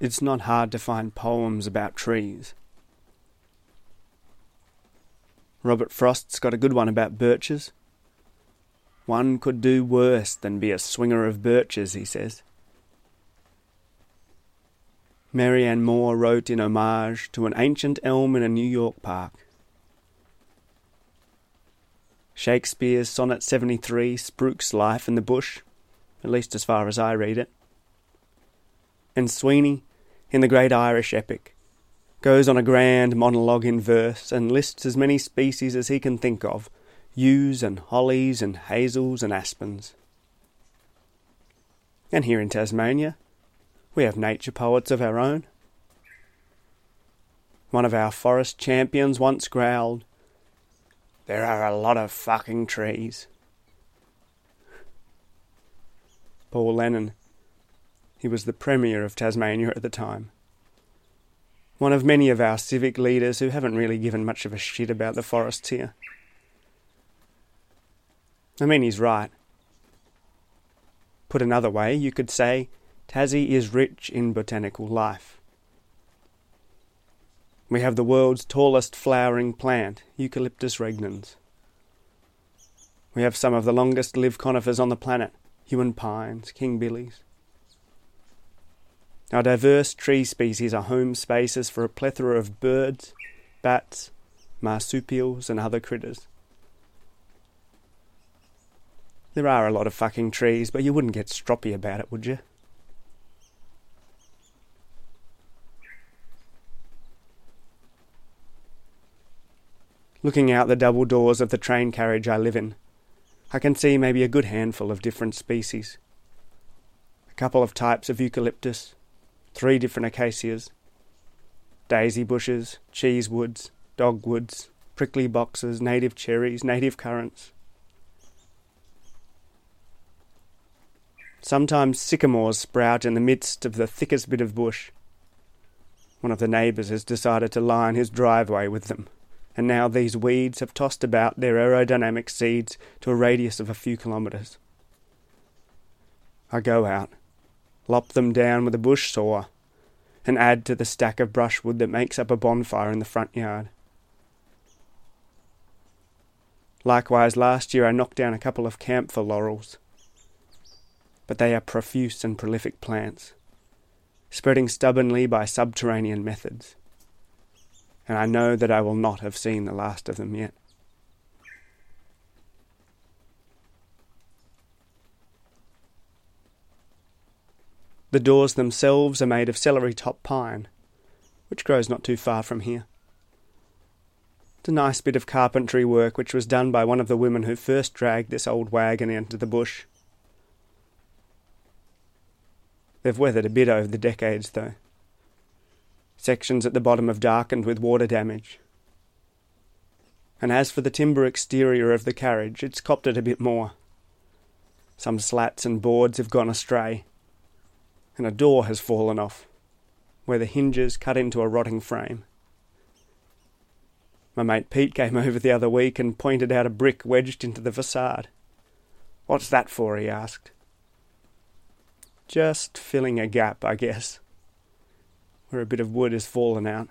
it's not hard to find poems about trees. Robert Frost's got a good one about birches. One could do worse than be a swinger of birches, he says. Marianne Moore wrote in homage to an ancient elm in a New York park. Shakespeare's Sonnet 73 spruiks life in the bush, at least as far as I read it. And Sweeney, in the great Irish epic, goes on a grand monologue in verse and lists as many species as he can think of yews and hollies and hazels and aspens. And here in Tasmania, we have nature poets of our own. One of our forest champions once growled, There are a lot of fucking trees. Paul Lennon. He was the Premier of Tasmania at the time. One of many of our civic leaders who haven't really given much of a shit about the forests here. I mean, he's right. Put another way, you could say Tassie is rich in botanical life. We have the world's tallest flowering plant, Eucalyptus regnans. We have some of the longest lived conifers on the planet, Huon pines, king billies. Our diverse tree species are home spaces for a plethora of birds, bats, marsupials, and other critters. There are a lot of fucking trees, but you wouldn't get stroppy about it, would you? Looking out the double doors of the train carriage I live in, I can see maybe a good handful of different species. A couple of types of eucalyptus, three different acacias, daisy bushes, cheese cheesewoods, dogwoods, prickly boxes, native cherries, native currants. Sometimes sycamores sprout in the midst of the thickest bit of bush. One of the neighbours has decided to line his driveway with them and now these weeds have tossed about their aerodynamic seeds to a radius of a few kilometres. I go out, lop them down with a bush saw, and add to the stack of brushwood that makes up a bonfire in the front yard. Likewise, last year I knocked down a couple of camphor laurels, but they are profuse and prolific plants, spreading stubbornly by subterranean methods and I know that I will not have seen the last of them yet. The doors themselves are made of celery top pine, which grows not too far from here. It's a nice bit of carpentry work which was done by one of the women who first dragged this old wagon into the bush. They've weathered a bit over the decades, though sections at the bottom have darkened with water damage. And as for the timber exterior of the carriage, it's copped it a bit more. Some slats and boards have gone astray, and a door has fallen off, where the hinges cut into a rotting frame. My mate Pete came over the other week and pointed out a brick wedged into the facade. What's that for? he asked. Just filling a gap, I guess where a bit of wood has fallen out.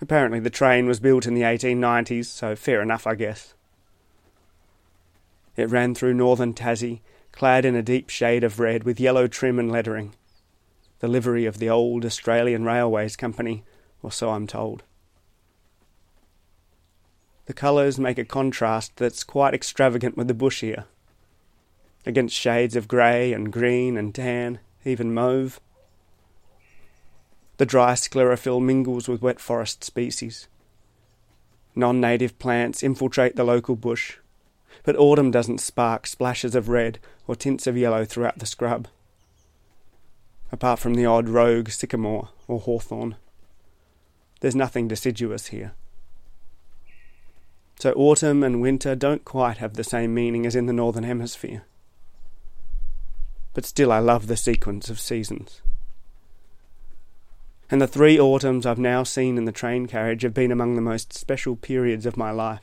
Apparently, the train was built in the 1890s, so fair enough, I guess. It ran through northern Tassie, clad in a deep shade of red with yellow trim and lettering, the livery of the old Australian Railways Company, or so I'm told. The colours make a contrast that's quite extravagant with the bush here, against shades of grey and green and tan even mauve. The dry sclerophyll mingles with wet forest species. Non native plants infiltrate the local bush, but autumn doesn't spark splashes of red or tints of yellow throughout the scrub. Apart from the odd rogue sycamore or hawthorn, there's nothing deciduous here. So autumn and winter don't quite have the same meaning as in the Northern Hemisphere but still I love the sequence of seasons. And the three autumns I've now seen in the train carriage have been among the most special periods of my life,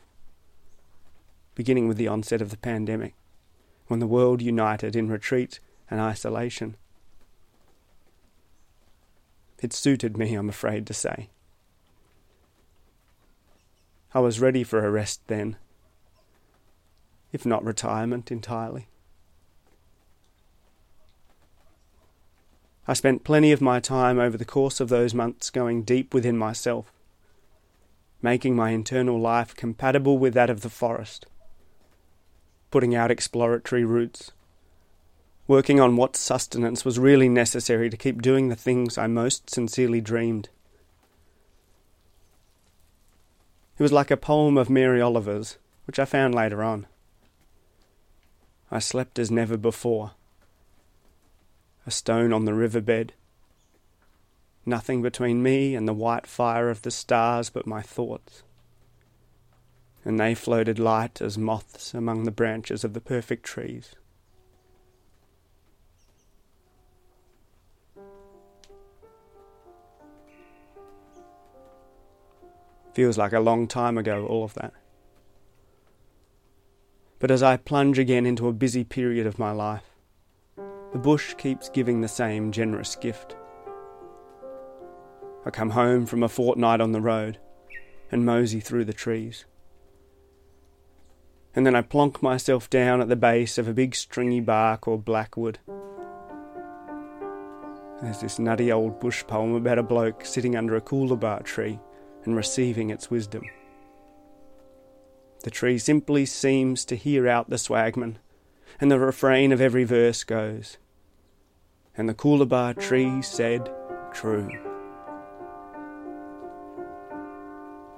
beginning with the onset of the pandemic, when the world united in retreat and isolation, It suited me, I'm afraid to say. I was ready for a rest then, if not retirement entirely. I spent plenty of my time over the course of those months going deep within myself, making my internal life compatible with that of the forest, putting out exploratory roots, working on what sustenance was really necessary to keep doing the things I most sincerely dreamed. It was like a poem of Mary Oliver's, which I found later on. I slept as never before. A stone on the riverbed. Nothing between me and the white fire of the stars but my thoughts. And they floated light as moths among the branches of the perfect trees. Feels like a long time ago, all of that. But as I plunge again into a busy period of my life, the bush keeps giving the same generous gift. I come home from a fortnight on the road and mosey through the trees. And then I plonk myself down at the base of a big stringy bark or blackwood. There's this nutty old bush poem about a bloke sitting under a coolabah tree and receiving its wisdom. The tree simply seems to hear out the swagman, and the refrain of every verse goes, And the coolabah tree said, True.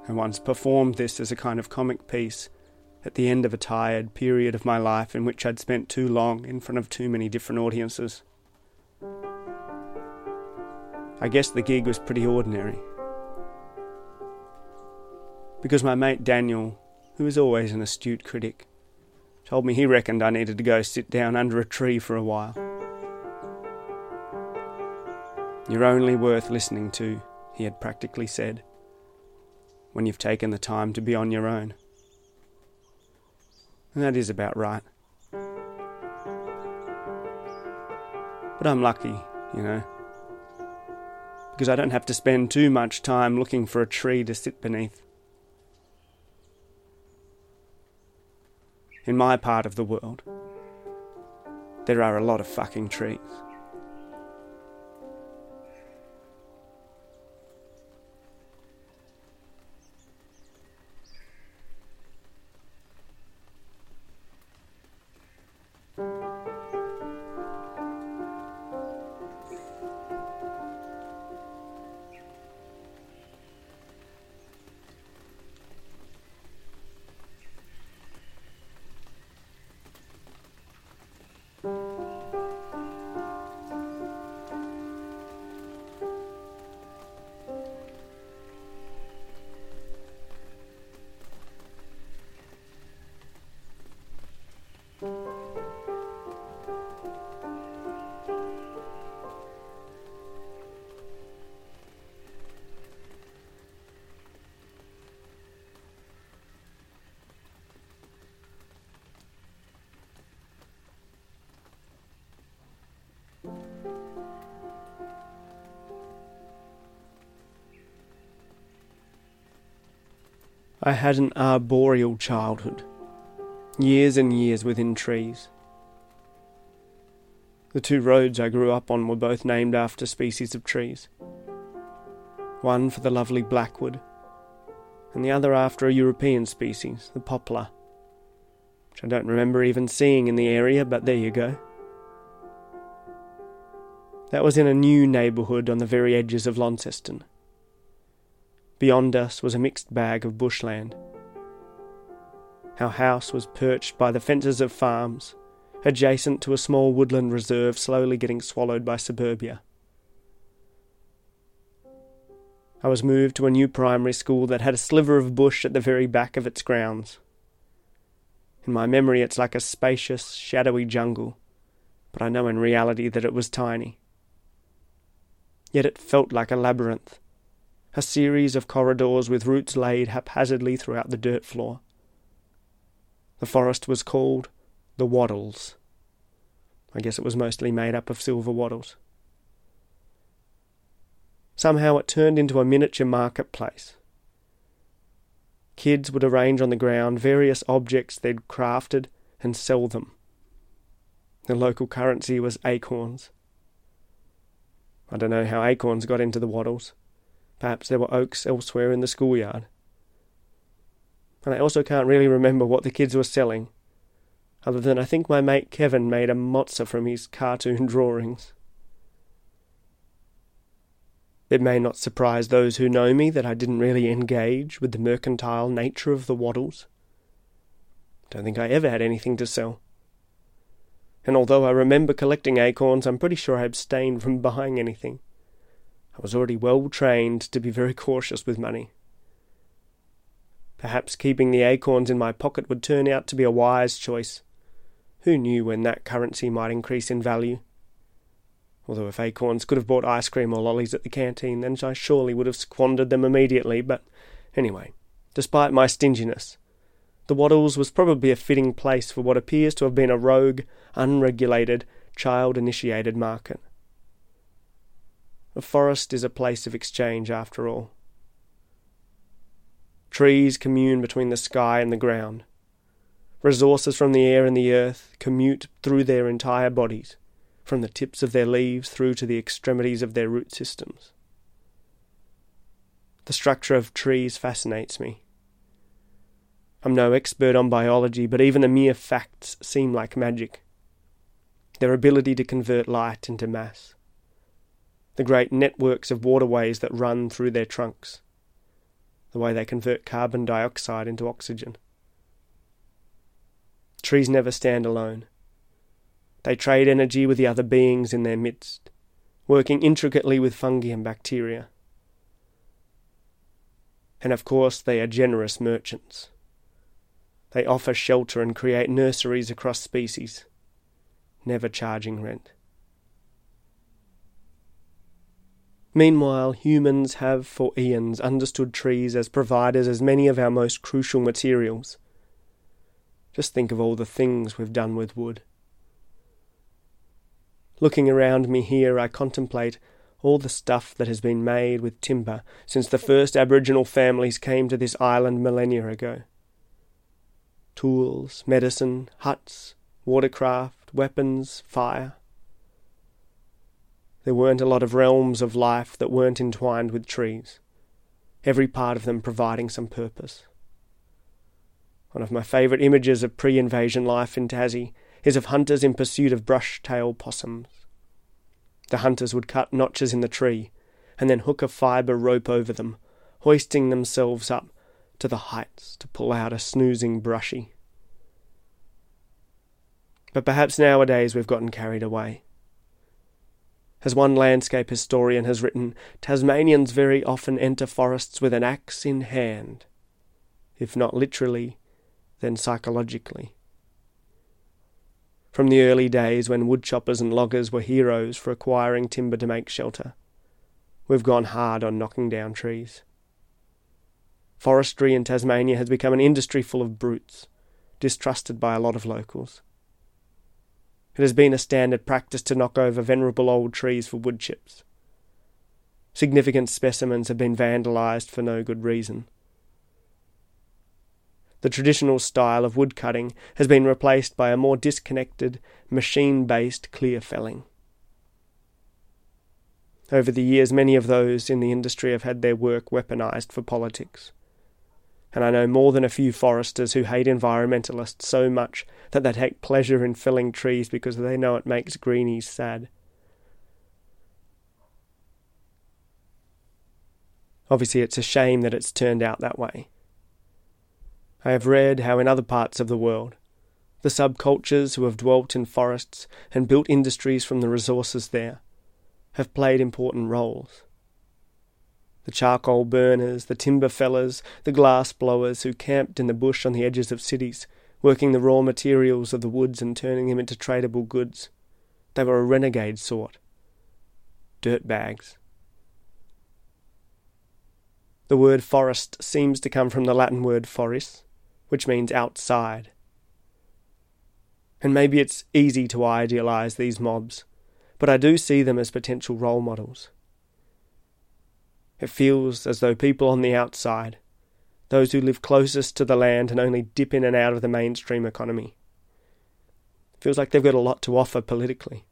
I once performed this as a kind of comic piece at the end of a tired period of my life in which I'd spent too long in front of too many different audiences. I guess the gig was pretty ordinary because my mate Daniel, who is always an astute critic, told me he reckoned I needed to go sit down under a tree for a while. You're only worth listening to, he had practically said, when you've taken the time to be on your own. And that is about right. But I'm lucky, you know, because I don't have to spend too much time looking for a tree to sit beneath. in my part of the world, there are a lot of fucking trees. I had an arboreal childhood, years and years within trees. The two roads I grew up on were both named after species of trees. One for the lovely blackwood, and the other after a European species, the poplar, which I don't remember even seeing in the area, but there you go. That was in a new neighbourhood on the very edges of Launceston. Beyond us was a mixed bag of bushland. Our house was perched by the fences of farms, adjacent to a small woodland reserve slowly getting swallowed by suburbia. I was moved to a new primary school that had a sliver of bush at the very back of its grounds. In my memory, it's like a spacious, shadowy jungle, but I know in reality that it was tiny. Yet it felt like a labyrinth, a series of corridors with roots laid haphazardly throughout the dirt floor. The forest was called the Wattles. I guess it was mostly made up of silver wattles. Somehow it turned into a miniature marketplace. Kids would arrange on the ground various objects they'd crafted and sell them. The local currency was acorns. I don't know how acorns got into the wattles. Perhaps there were oaks elsewhere in the schoolyard. And I also can't really remember what the kids were selling, other than I think my mate Kevin made a mozza from his cartoon drawings. It may not surprise those who know me that I didn't really engage with the mercantile nature of the wattles. Don't think I ever had anything to sell. And although I remember collecting acorns, I'm pretty sure I abstained from buying anything. I was already well trained to be very cautious with money. Perhaps keeping the acorns in my pocket would turn out to be a wise choice. Who knew when that currency might increase in value? Although if acorns could have bought ice cream or lollies at the canteen, then I surely would have squandered them immediately. But anyway, despite my stinginess, the Wattles was probably a fitting place for what appears to have been a rogue, unregulated, child initiated market. A forest is a place of exchange after all. Trees commune between the sky and the ground. Resources from the air and the earth commute through their entire bodies from the tips of their leaves through to the extremities of their root systems. The structure of trees fascinates me. I'm no expert on biology, but even the mere facts seem like magic. Their ability to convert light into mass. The great networks of waterways that run through their trunks. The way they convert carbon dioxide into oxygen. Trees never stand alone. They trade energy with the other beings in their midst, working intricately with fungi and bacteria. And of course, they are generous merchants. They offer shelter and create nurseries across species, never charging rent. Meanwhile, humans have for eons understood trees as providers as many of our most crucial materials. Just think of all the things we've done with wood. Looking around me here, I contemplate all the stuff that has been made with timber since the first Aboriginal families came to this island millennia ago. Tools, medicine, huts, watercraft, weapons, fire. There weren't a lot of realms of life that weren't entwined with trees, every part of them providing some purpose. One of my favourite images of pre invasion life in Tassie is of hunters in pursuit of brush-tailed possums. The hunters would cut notches in the tree, and then hook a fibre rope over them, hoisting themselves up to the heights to pull out a snoozing brushy. But perhaps nowadays we've gotten carried away. As one landscape historian has written, Tasmanians very often enter forests with an axe in hand, if not literally, then psychologically from the early days when woodchoppers and loggers were heroes for acquiring timber to make shelter. We've gone hard on knocking down trees. Forestry in Tasmania has become an industry full of brutes, distrusted by a lot of locals. It has been a standard practice to knock over venerable old trees for wood chips. Significant specimens have been vandalised for no good reason the traditional style of woodcutting has been replaced by a more disconnected, machine based clear felling. Over the years, many of those in the industry have had their work weaponized for politics. And I know more than a few foresters who hate environmentalists so much that they take pleasure in felling trees because they know it makes greenies sad. Obviously, it's a shame that it's turned out that way. I have read how in other parts of the world, the subcultures who have dwelt in forests and built industries from the resources there have played important roles. The charcoal burners, the timber fellers, the glass blowers who camped in the bush on the edges of cities, working the raw materials of the woods and turning them into tradable goods. They were a renegade sort. Dirt bags. The word forest seems to come from the Latin word foris, which means outside. And maybe it's easy to idealize these mobs, but I do see them as potential role models. It feels as though people on the outside, those who live closest to the land and only dip in and out of the mainstream economy, feels like they've got a lot to offer politically.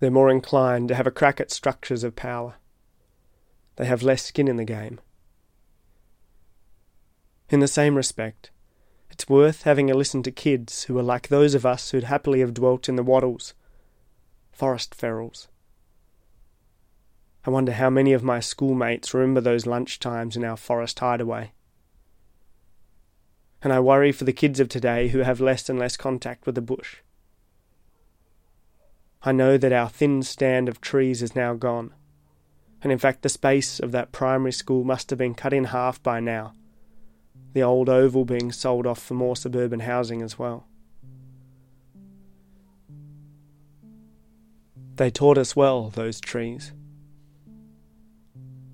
They're more inclined to have a crack at structures of power. They have less skin in the game. In the same respect, it's worth having a listen to kids who are like those of us who'd happily have dwelt in the wattles, forest ferals. I wonder how many of my schoolmates remember those lunch times in our forest hideaway. And I worry for the kids of today who have less and less contact with the bush. I know that our thin stand of trees is now gone, and in fact the space of that primary school must have been cut in half by now the old oval being sold off for more suburban housing as well. They taught us well, those trees.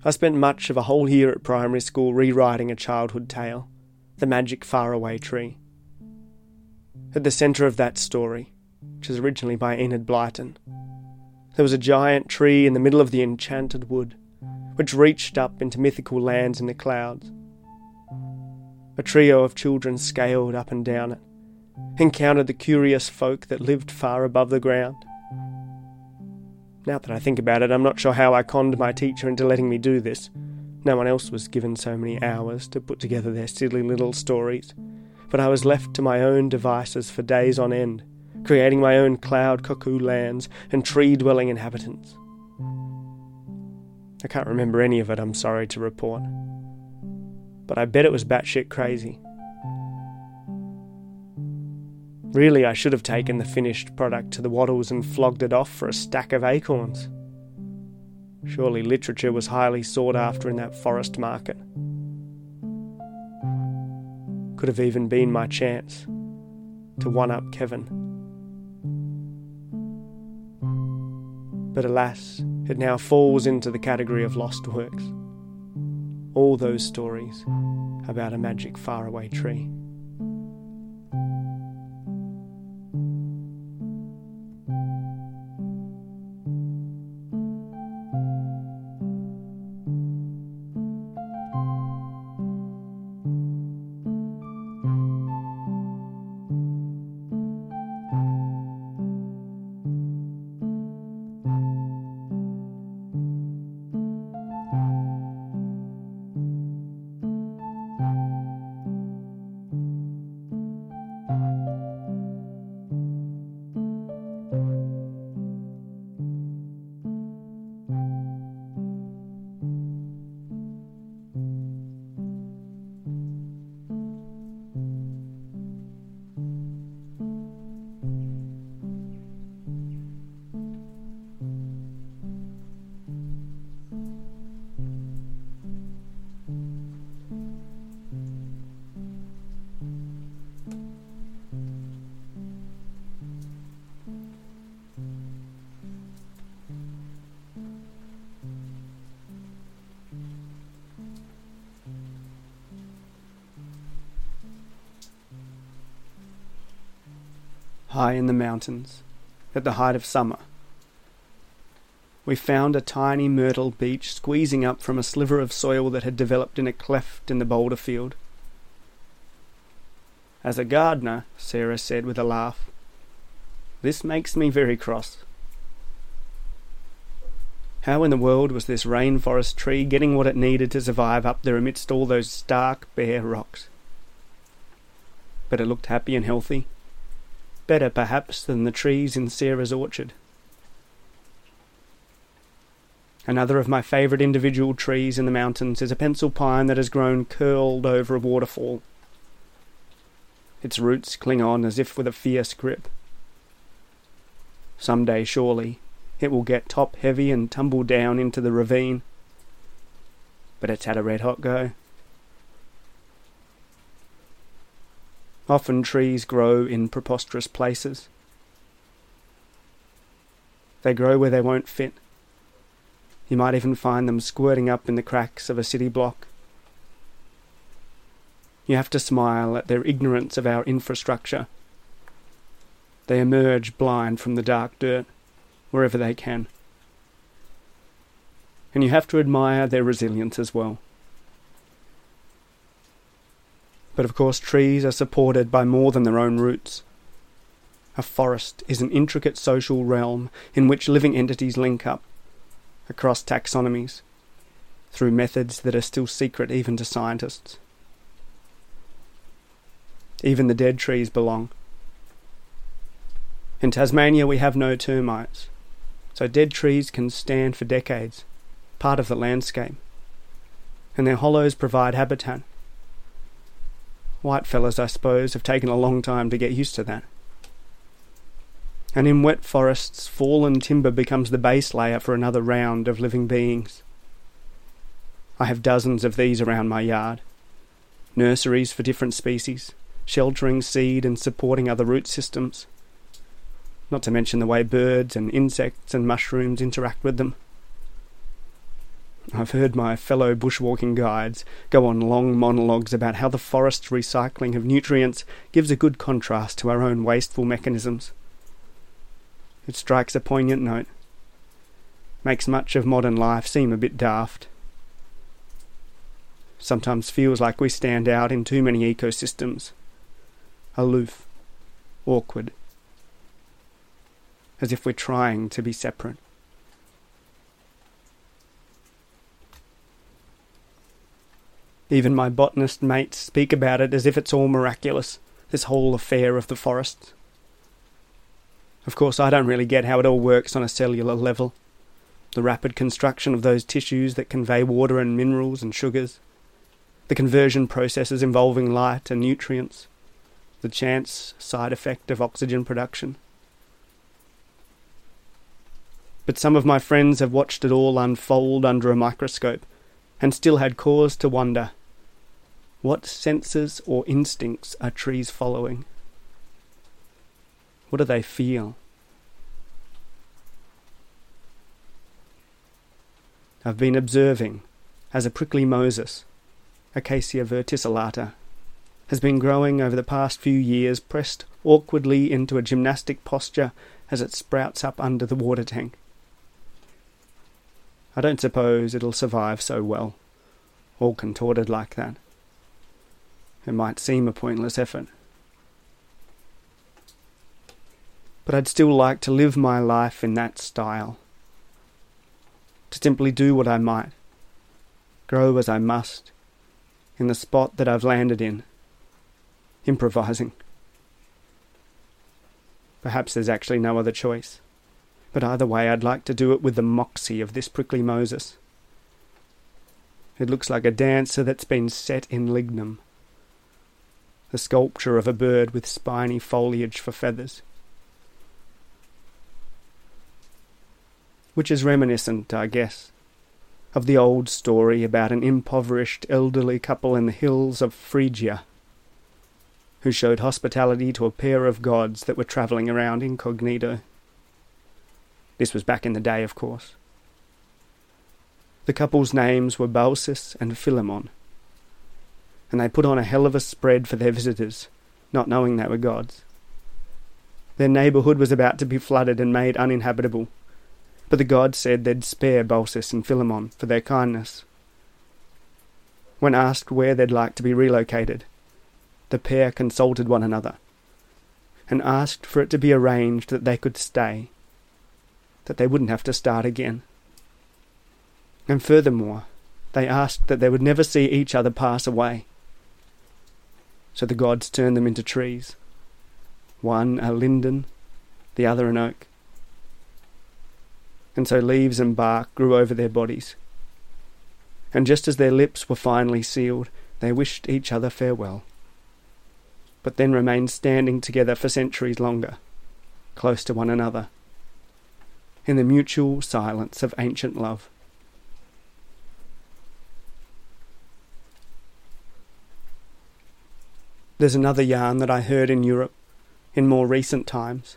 I spent much of a whole year at primary school rewriting a childhood tale, The Magic Faraway Tree. At the centre of that story, which was originally by Enid Blyton, there was a giant tree in the middle of the enchanted wood, which reached up into mythical lands in the clouds a trio of children scaled up and down it, encountered the curious folk that lived far above the ground. Now that I think about it, I'm not sure how I conned my teacher into letting me do this. No one else was given so many hours to put together their silly little stories, but I was left to my own devices for days on end, creating my own cloud cuckoo lands and tree dwelling inhabitants. I can't remember any of it, I'm sorry to report but I bet it was batshit crazy. Really, I should have taken the finished product to the Wattles and flogged it off for a stack of acorns. Surely literature was highly sought after in that forest market. Could have even been my chance to one up Kevin. But alas, it now falls into the category of lost works all those stories about a magic faraway tree. High in the mountains, at the height of summer. We found a tiny myrtle beech squeezing up from a sliver of soil that had developed in a cleft in the boulder field. As a gardener, Sarah said with a laugh, this makes me very cross. How in the world was this rainforest tree getting what it needed to survive up there amidst all those stark, bare rocks? But it looked happy and healthy, better perhaps than the trees in Sarah's orchard. Another of my favourite individual trees in the mountains is a pencil pine that has grown curled over a waterfall. Its roots cling on as if with a fierce grip. Some day, surely, it will get top heavy and tumble down into the ravine. But it's had a red hot go. Often trees grow in preposterous places. They grow where they won't fit. You might even find them squirting up in the cracks of a city block. You have to smile at their ignorance of our infrastructure. They emerge blind from the dark dirt, wherever they can. and you have to admire their resilience as well. But of course, trees are supported by more than their own roots. A forest is an intricate social realm in which living entities link up across taxonomies through methods that are still secret even to scientists. Even the dead trees belong. In Tasmania, we have no termites, so dead trees can stand for decades, part of the landscape, and their hollows provide habitat. White fellas, I suppose, have taken a long time to get used to that. And in wet forests, fallen timber becomes the base layer for another round of living beings. I have dozens of these around my yard. Nurseries for different species, sheltering seed and supporting other root systems. Not to mention the way birds and insects and mushrooms interact with them. I've heard my fellow bushwalking guides go on long monologues about how the forest's recycling of nutrients gives a good contrast to our own wasteful mechanisms. It strikes a poignant note, makes much of modern life seem a bit daft. Sometimes feels like we stand out in too many ecosystems, aloof, awkward, as if we're trying to be separate. Even my botanist mates speak about it as if it's all miraculous, this whole affair of the forests. Of course, I don't really get how it all works on a cellular level. The rapid construction of those tissues that convey water and minerals and sugars, the conversion processes involving light and nutrients, the chance side effect of oxygen production. But some of my friends have watched it all unfold under a microscope and still had cause to wonder what senses or instincts are trees following? What do they feel? I've been observing as a prickly Moses, Acacia verticillata, has been growing over the past few years, pressed awkwardly into a gymnastic posture as it sprouts up under the water tank. I don't suppose it'll survive so well, all contorted like that. It might seem a pointless effort. But I'd still like to live my life in that style. To simply do what I might, grow as I must, in the spot that I've landed in, improvising. Perhaps there's actually no other choice. But either way, I'd like to do it with the moxie of this prickly Moses. It looks like a dancer that's been set in lignum the sculpture of a bird with spiny foliage for feathers. Which is reminiscent, I guess, of the old story about an impoverished elderly couple in the hills of Phrygia who showed hospitality to a pair of gods that were travelling around incognito. This was back in the day, of course. The couple's names were Baucis and Philemon and they put on a hell of a spread for their visitors, not knowing they were gods. Their neighbourhood was about to be flooded and made uninhabitable, but the gods said they'd spare Baucis and Philemon for their kindness. When asked where they'd like to be relocated, the pair consulted one another and asked for it to be arranged that they could stay, that they wouldn't have to start again. And furthermore, they asked that they would never see each other pass away so the gods turned them into trees. One a linden, the other an oak. And so leaves and bark grew over their bodies. And just as their lips were finally sealed, they wished each other farewell. But then remained standing together for centuries longer, close to one another, in the mutual silence of ancient love. There's another yarn that I heard in Europe in more recent times.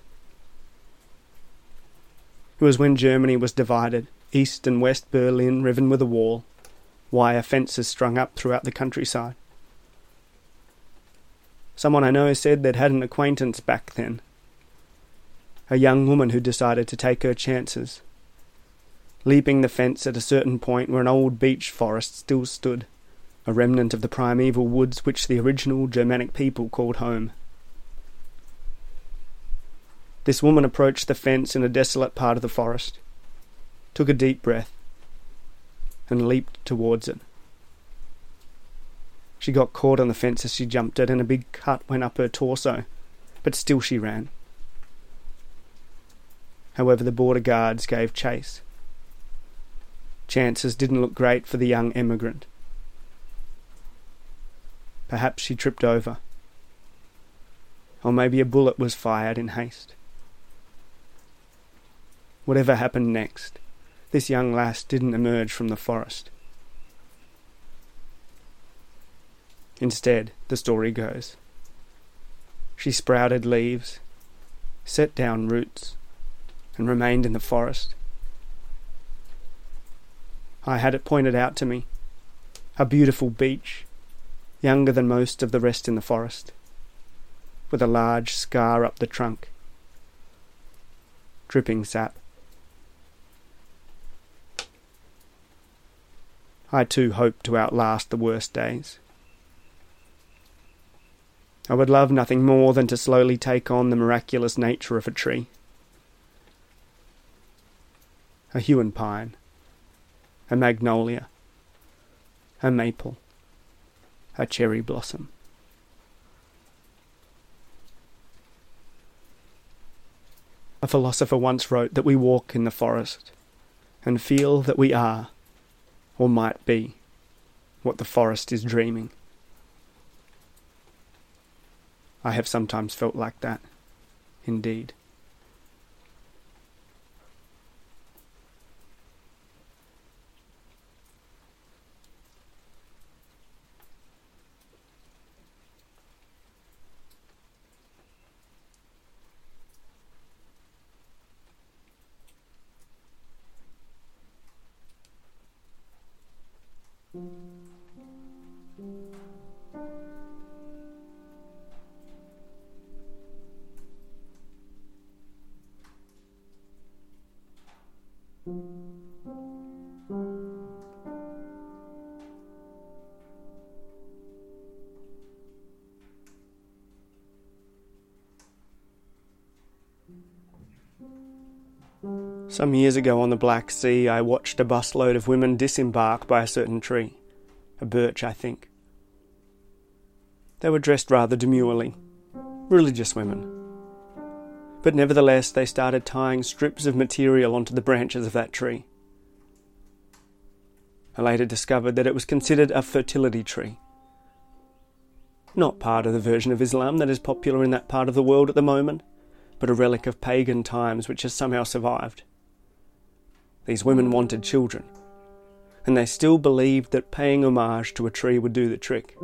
It was when Germany was divided, East and West Berlin riven with a wall, wire fences strung up throughout the countryside. Someone I know said they'd had an acquaintance back then. A young woman who decided to take her chances. leaping the fence at a certain point where an old beech forest still stood, a remnant of the primeval woods which the original Germanic people called home. This woman approached the fence in a desolate part of the forest, took a deep breath, and leaped towards it. She got caught on the fence as she jumped it, and a big cut went up her torso, but still she ran. However, the border guards gave chase. Chances didn't look great for the young emigrant. Perhaps she tripped over. Or maybe a bullet was fired in haste. Whatever happened next, this young lass didn't emerge from the forest. Instead, the story goes, she sprouted leaves, set down roots, and remained in the forest. I had it pointed out to me a beautiful beech, younger than most of the rest in the forest, with a large scar up the trunk, dripping sap. I too hope to outlast the worst days. I would love nothing more than to slowly take on the miraculous nature of a tree. A Huon pine, a magnolia, a maple, a cherry blossom. A philosopher once wrote that we walk in the forest and feel that we are, or might be, what the forest is dreaming. I have sometimes felt like that, indeed. Some years ago on the Black Sea, I watched a busload of women disembark by a certain tree, a birch, I think. They were dressed rather demurely, religious women. But nevertheless, they started tying strips of material onto the branches of that tree. I later discovered that it was considered a fertility tree. Not part of the version of Islam that is popular in that part of the world at the moment, but a relic of pagan times which has somehow survived. These women wanted children, and they still believed that paying homage to a tree would do the trick.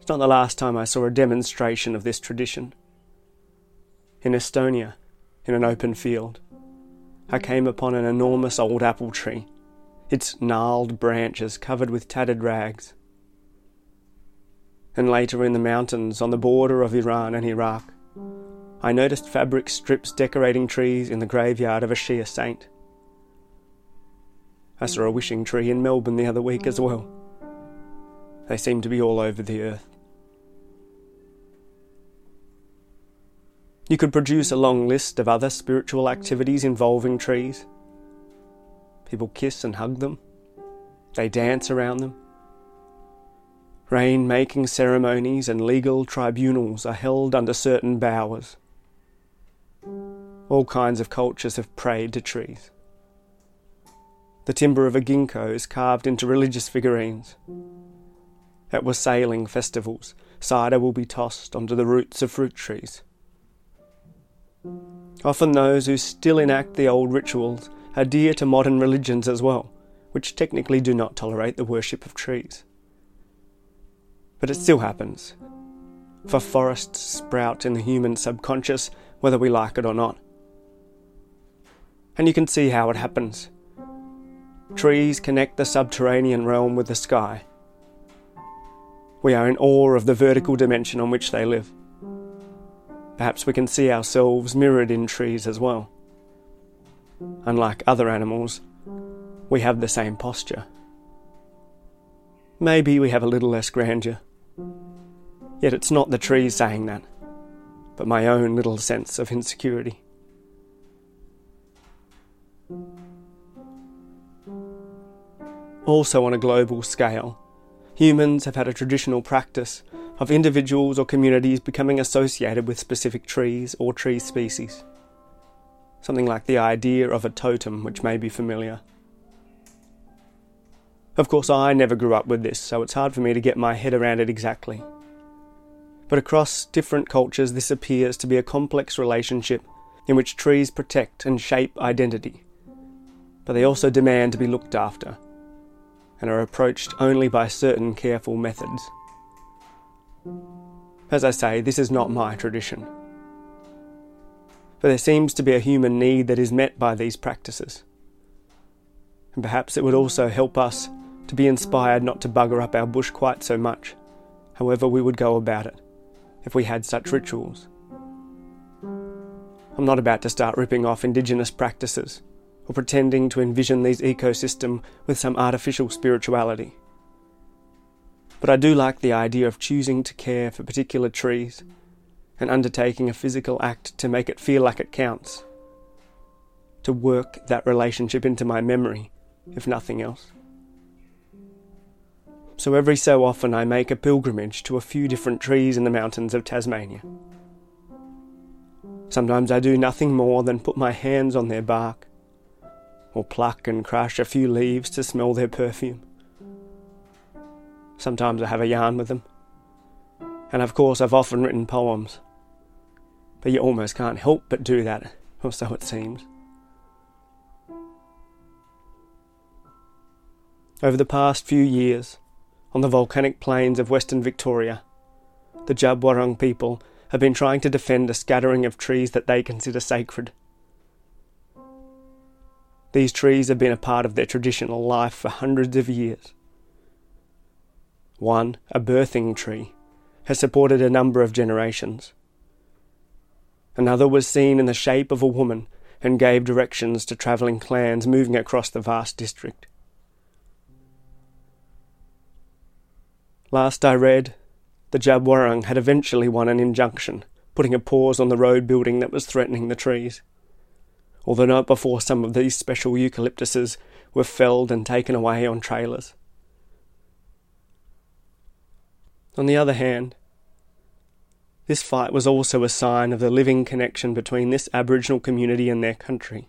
It's not the last time I saw a demonstration of this tradition. In Estonia, in an open field, I came upon an enormous old apple tree, its gnarled branches covered with tattered rags. And later in the mountains on the border of Iran and Iraq, I noticed fabric strips decorating trees in the graveyard of a Shia saint. I saw a wishing tree in Melbourne the other week as well. They seem to be all over the earth. You could produce a long list of other spiritual activities involving trees. People kiss and hug them, they dance around them. Rain making ceremonies and legal tribunals are held under certain bowers. All kinds of cultures have prayed to trees. The timber of a ginkgo is carved into religious figurines. At wassailing festivals, cider will be tossed onto the roots of fruit trees. Often those who still enact the old rituals adhere to modern religions as well, which technically do not tolerate the worship of trees. But it still happens, for forests sprout in the human subconscious whether we like it or not. And you can see how it happens. Trees connect the subterranean realm with the sky. We are in awe of the vertical dimension on which they live. Perhaps we can see ourselves mirrored in trees as well. unlike other animals, we have the same posture. Maybe we have a little less grandeur. Yet it's not the trees saying that, but my own little sense of insecurity. Also, on a global scale, humans have had a traditional practice of individuals or communities becoming associated with specific trees or tree species. Something like the idea of a totem, which may be familiar. Of course, I never grew up with this, so it's hard for me to get my head around it exactly. But across different cultures, this appears to be a complex relationship in which trees protect and shape identity, but they also demand to be looked after and are approached only by certain careful methods. As I say, this is not my tradition. But there seems to be a human need that is met by these practices. And perhaps it would also help us to be inspired not to bugger up our bush quite so much, however we would go about it, if we had such rituals. I'm not about to start ripping off indigenous practices or pretending to envision these ecosystems with some artificial spirituality. But I do like the idea of choosing to care for particular trees and undertaking a physical act to make it feel like it counts. To work that relationship into my memory, if nothing else. So every so often I make a pilgrimage to a few different trees in the mountains of Tasmania. Sometimes I do nothing more than put my hands on their bark or pluck and crush a few leaves to smell their perfume. Sometimes I have a yarn with them. And of course, I've often written poems. But you almost can't help but do that, or so it seems. Over the past few years, on the volcanic plains of Western Victoria, the Djab Wurrung people have been trying to defend a scattering of trees that they consider sacred. These trees have been a part of their traditional life for hundreds of years. One, a birthing tree, has supported a number of generations. Another was seen in the shape of a woman and gave directions to travelling clans moving across the vast district. Last I read, the Djab Wurrung had eventually won an injunction, putting a pause on the road building that was threatening the trees although not before some of these special eucalyptuses were felled and taken away on trailers. On the other hand, this fight was also a sign of the living connection between this Aboriginal community and their country.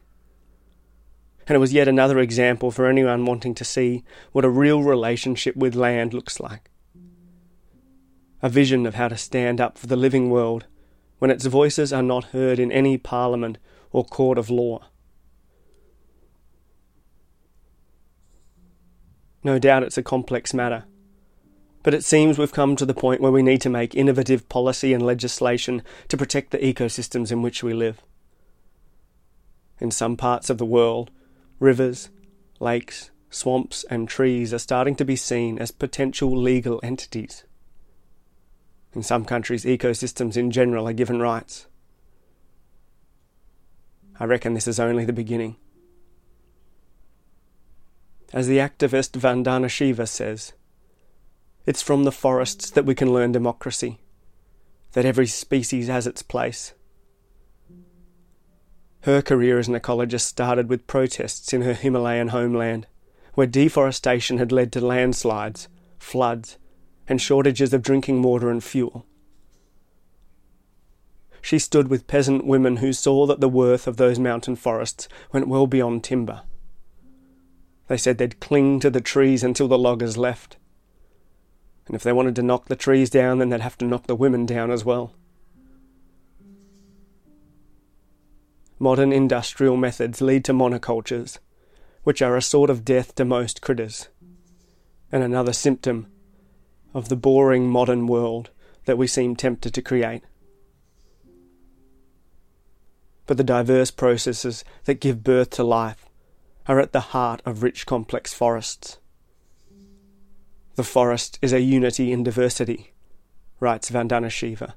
And it was yet another example for anyone wanting to see what a real relationship with land looks like. A vision of how to stand up for the living world when its voices are not heard in any parliament or court of law. No doubt it's a complex matter, but it seems we've come to the point where we need to make innovative policy and legislation to protect the ecosystems in which we live. In some parts of the world, rivers, lakes, swamps, and trees are starting to be seen as potential legal entities. In some countries, ecosystems in general are given rights. I reckon this is only the beginning. As the activist Vandana Shiva says, it's from the forests that we can learn democracy, that every species has its place. Her career as an ecologist started with protests in her Himalayan homeland, where deforestation had led to landslides, floods, and shortages of drinking water and fuel she stood with peasant women who saw that the worth of those mountain forests went well beyond timber. They said they'd cling to the trees until the loggers left. And if they wanted to knock the trees down, then they'd have to knock the women down as well. Modern industrial methods lead to monocultures, which are a sort of death to most critters, and another symptom of the boring modern world that we seem tempted to create but the diverse processes that give birth to life are at the heart of rich complex forests. The forest is a unity in diversity, writes Vandana Shiva.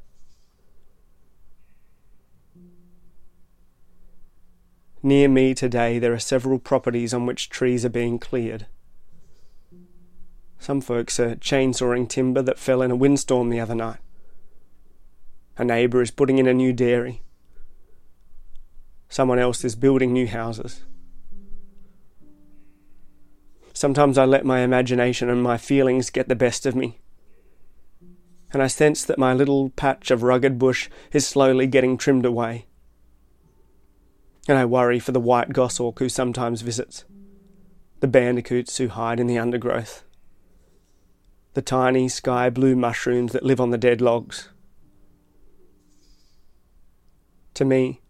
Near me today, there are several properties on which trees are being cleared. Some folks are chainsawing timber that fell in a windstorm the other night. A neighbour is putting in a new dairy. Someone else is building new houses. Sometimes I let my imagination and my feelings get the best of me. And I sense that my little patch of rugged bush is slowly getting trimmed away and I worry for the white goshawk who sometimes visits, the bandicoots who hide in the undergrowth, the tiny sky blue mushrooms that live on the dead logs. To me,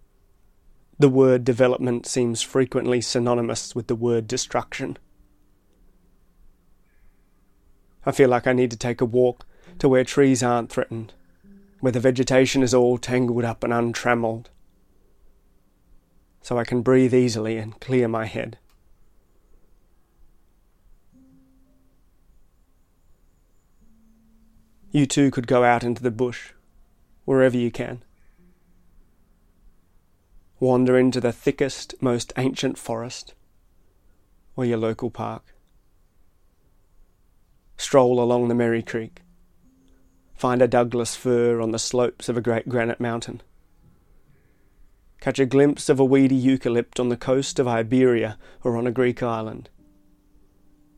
the word development seems frequently synonymous with the word destruction. I feel like I need to take a walk to where trees aren't threatened, where the vegetation is all tangled up and untrammeled, so I can breathe easily and clear my head. You too could go out into the bush, wherever you can. Wander into the thickest, most ancient forest, or your local park. Stroll along the Merry Creek. Find a Douglas fir on the slopes of a great granite mountain catch a glimpse of a weedy eucalypt on the coast of Iberia or on a Greek island.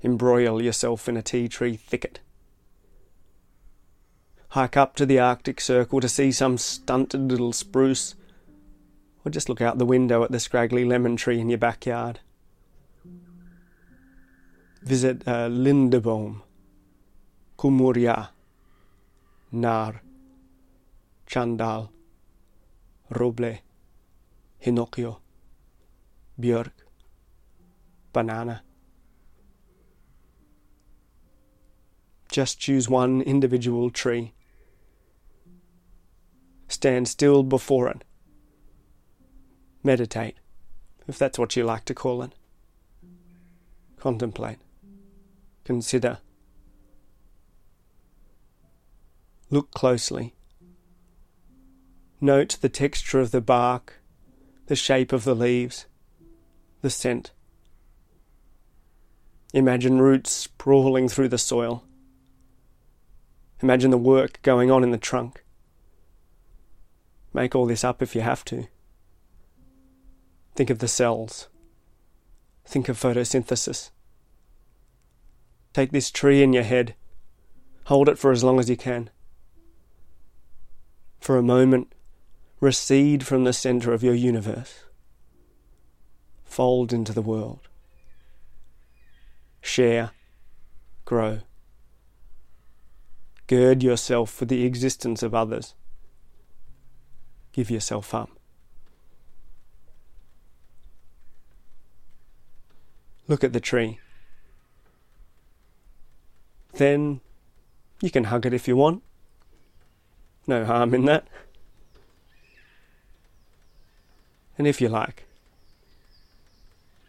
Embroil yourself in a tea tree thicket. Hike up to the Arctic Circle to see some stunted little spruce, or just look out the window at the scraggly lemon tree in your backyard. Visit uh, Lindebaum, Kumuria, Nar, Chandal, Roble, Hinokio, Björk, Banana. Just choose one individual tree. Stand still before it. Meditate, if that's what you like to call it. Contemplate. Consider. Look closely. Note the texture of the bark the shape of the leaves, the scent. Imagine roots sprawling through the soil. Imagine the work going on in the trunk. Make all this up if you have to. Think of the cells. Think of photosynthesis. Take this tree in your head. Hold it for as long as you can. For a moment, recede from the center of your universe, fold into the world, share, grow. Gird yourself for the existence of others. Give yourself up. Look at the tree. Then you can hug it if you want. No harm in that. and if you like,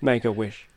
make a wish.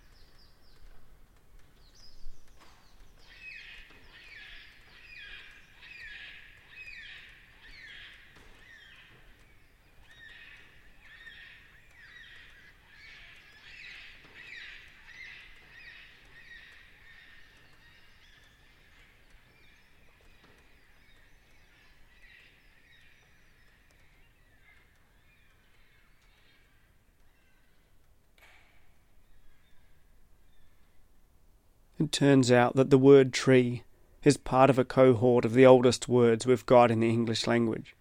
Turns out that the word tree is part of a cohort of the oldest words we've got in the English language.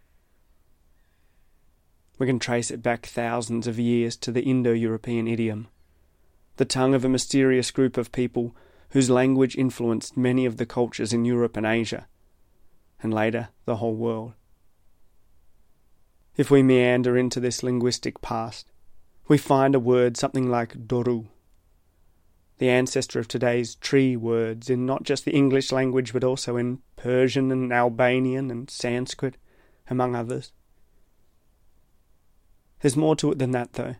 We can trace it back thousands of years to the Indo European idiom, the tongue of a mysterious group of people whose language influenced many of the cultures in Europe and Asia, and later the whole world. If we meander into this linguistic past, we find a word something like doru, the ancestor of today's tree words in not just the English language but also in Persian and Albanian and Sanskrit, among others. There's more to it than that, though.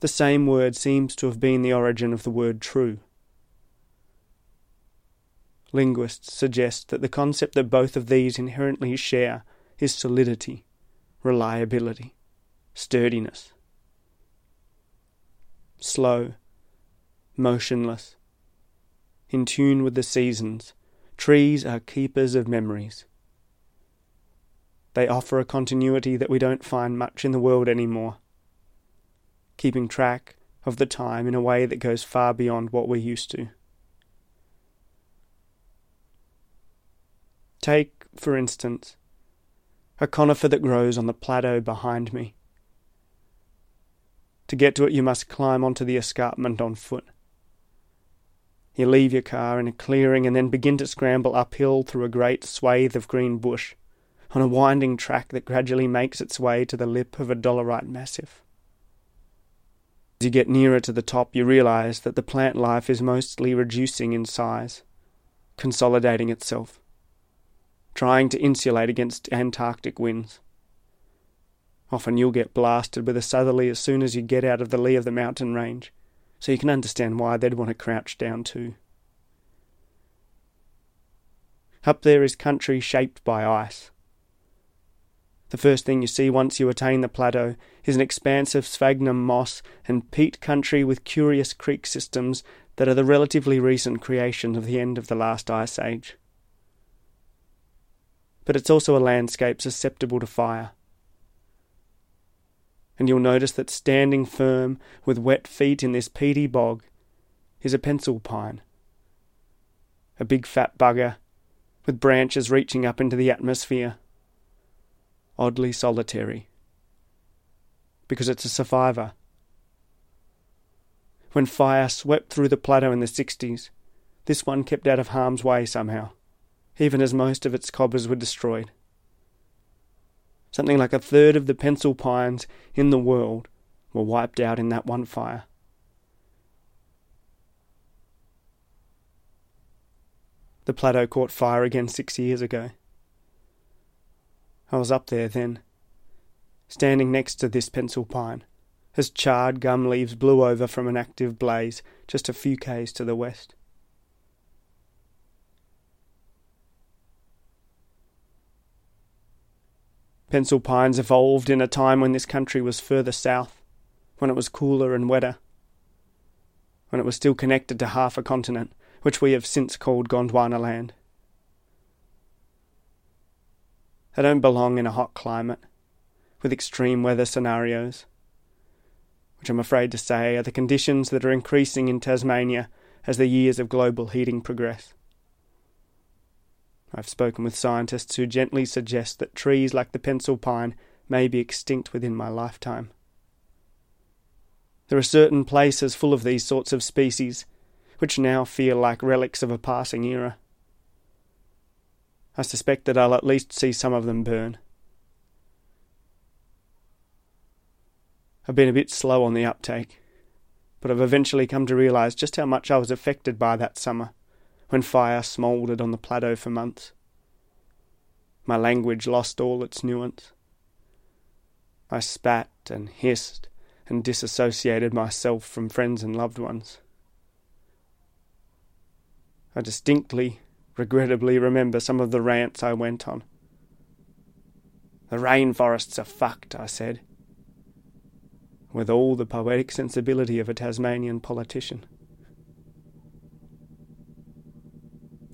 The same word seems to have been the origin of the word true. Linguists suggest that the concept that both of these inherently share is solidity, reliability, sturdiness. slow, motionless, in tune with the seasons. Trees are keepers of memories. They offer a continuity that we don't find much in the world anymore, keeping track of the time in a way that goes far beyond what we're used to. Take, for instance, a conifer that grows on the plateau behind me. To get to it, you must climb onto the escarpment on foot. You leave your car in a clearing and then begin to scramble uphill through a great swathe of green bush on a winding track that gradually makes its way to the lip of a dolerite massif. As you get nearer to the top, you realize that the plant life is mostly reducing in size, consolidating itself, trying to insulate against Antarctic winds. Often you'll get blasted with a southerly as soon as you get out of the lee of the mountain range, so you can understand why they'd want to crouch down too. Up there is country shaped by ice, the first thing you see once you attain the plateau is an expanse of sphagnum moss and peat country with curious creek systems that are the relatively recent creation of the end of the last ice age. But it's also a landscape susceptible to fire. And you'll notice that standing firm with wet feet in this peaty bog is a pencil pine. A big fat bugger with branches reaching up into the atmosphere oddly solitary. Because it's a survivor. When fire swept through the plateau in the 60s, this one kept out of harm's way somehow, even as most of its cobbers were destroyed. Something like a third of the pencil pines in the world were wiped out in that one fire. The plateau caught fire again six years ago. I was up there then, standing next to this pencil pine, as charred gum leaves blew over from an active blaze just a few k's to the west. Pencil pines evolved in a time when this country was further south, when it was cooler and wetter, when it was still connected to half a continent, which we have since called Gondwana land. They don't belong in a hot climate with extreme weather scenarios, which I'm afraid to say are the conditions that are increasing in Tasmania as the years of global heating progress. I've spoken with scientists who gently suggest that trees like the pencil pine may be extinct within my lifetime. There are certain places full of these sorts of species which now feel like relics of a passing era. I suspect that I'll at least see some of them burn. I've been a bit slow on the uptake, but I've eventually come to realise just how much I was affected by that summer, when fire smouldered on the plateau for months. My language lost all its nuance. I spat and hissed and disassociated myself from friends and loved ones. I distinctly regrettably remember some of the rants I went on. The rainforests are fucked, I said, with all the poetic sensibility of a Tasmanian politician.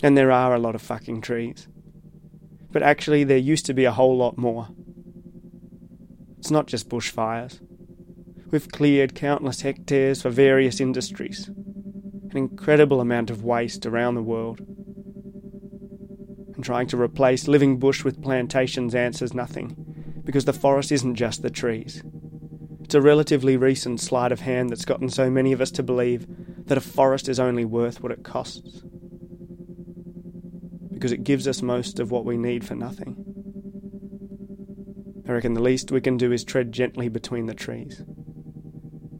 And there are a lot of fucking trees. But actually, there used to be a whole lot more. It's not just bushfires. We've cleared countless hectares for various industries, an incredible amount of waste around the world and trying to replace living bush with plantations answers nothing, because the forest isn't just the trees. It's a relatively recent sleight of hand that's gotten so many of us to believe that a forest is only worth what it costs. Because it gives us most of what we need for nothing. I reckon the least we can do is tread gently between the trees,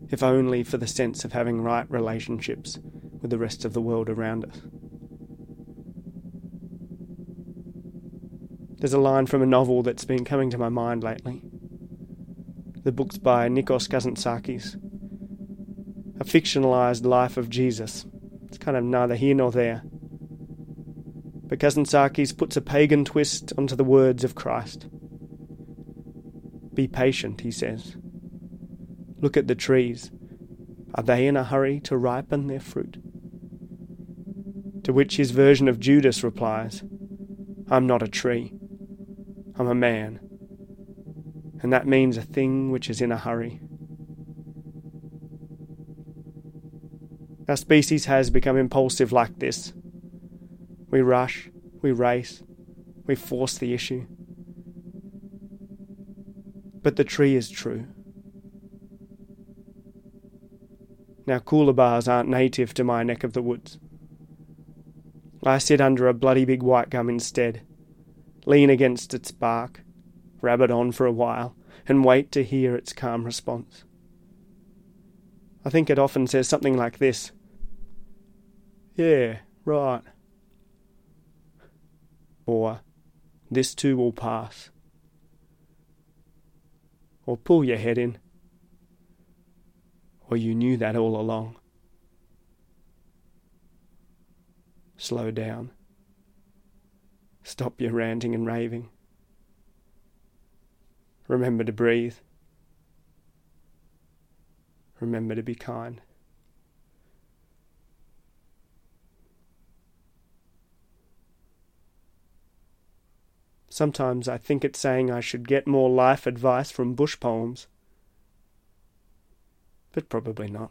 if only for the sense of having right relationships with the rest of the world around us. There's a line from a novel that's been coming to my mind lately. The book's by Nikos Kazantzakis. A fictionalized life of Jesus. It's kind of neither here nor there. But Kazantzakis puts a pagan twist onto the words of Christ. Be patient, he says. Look at the trees. Are they in a hurry to ripen their fruit? To which his version of Judas replies, I'm not a tree, I'm a man, and that means a thing which is in a hurry. Our species has become impulsive like this. We rush, we race, we force the issue. But the tree is true. Now, coolabahs aren't native to my neck of the woods. I sit under a bloody big white gum instead, lean against its bark, rub it on for a while, and wait to hear its calm response. I think it often says something like this Yeah, right. Or, This too will pass. Or pull your head in. Or you knew that all along. Slow down. Stop your ranting and raving. Remember to breathe. Remember to be kind. Sometimes I think it's saying I should get more life advice from bush poems. But probably not.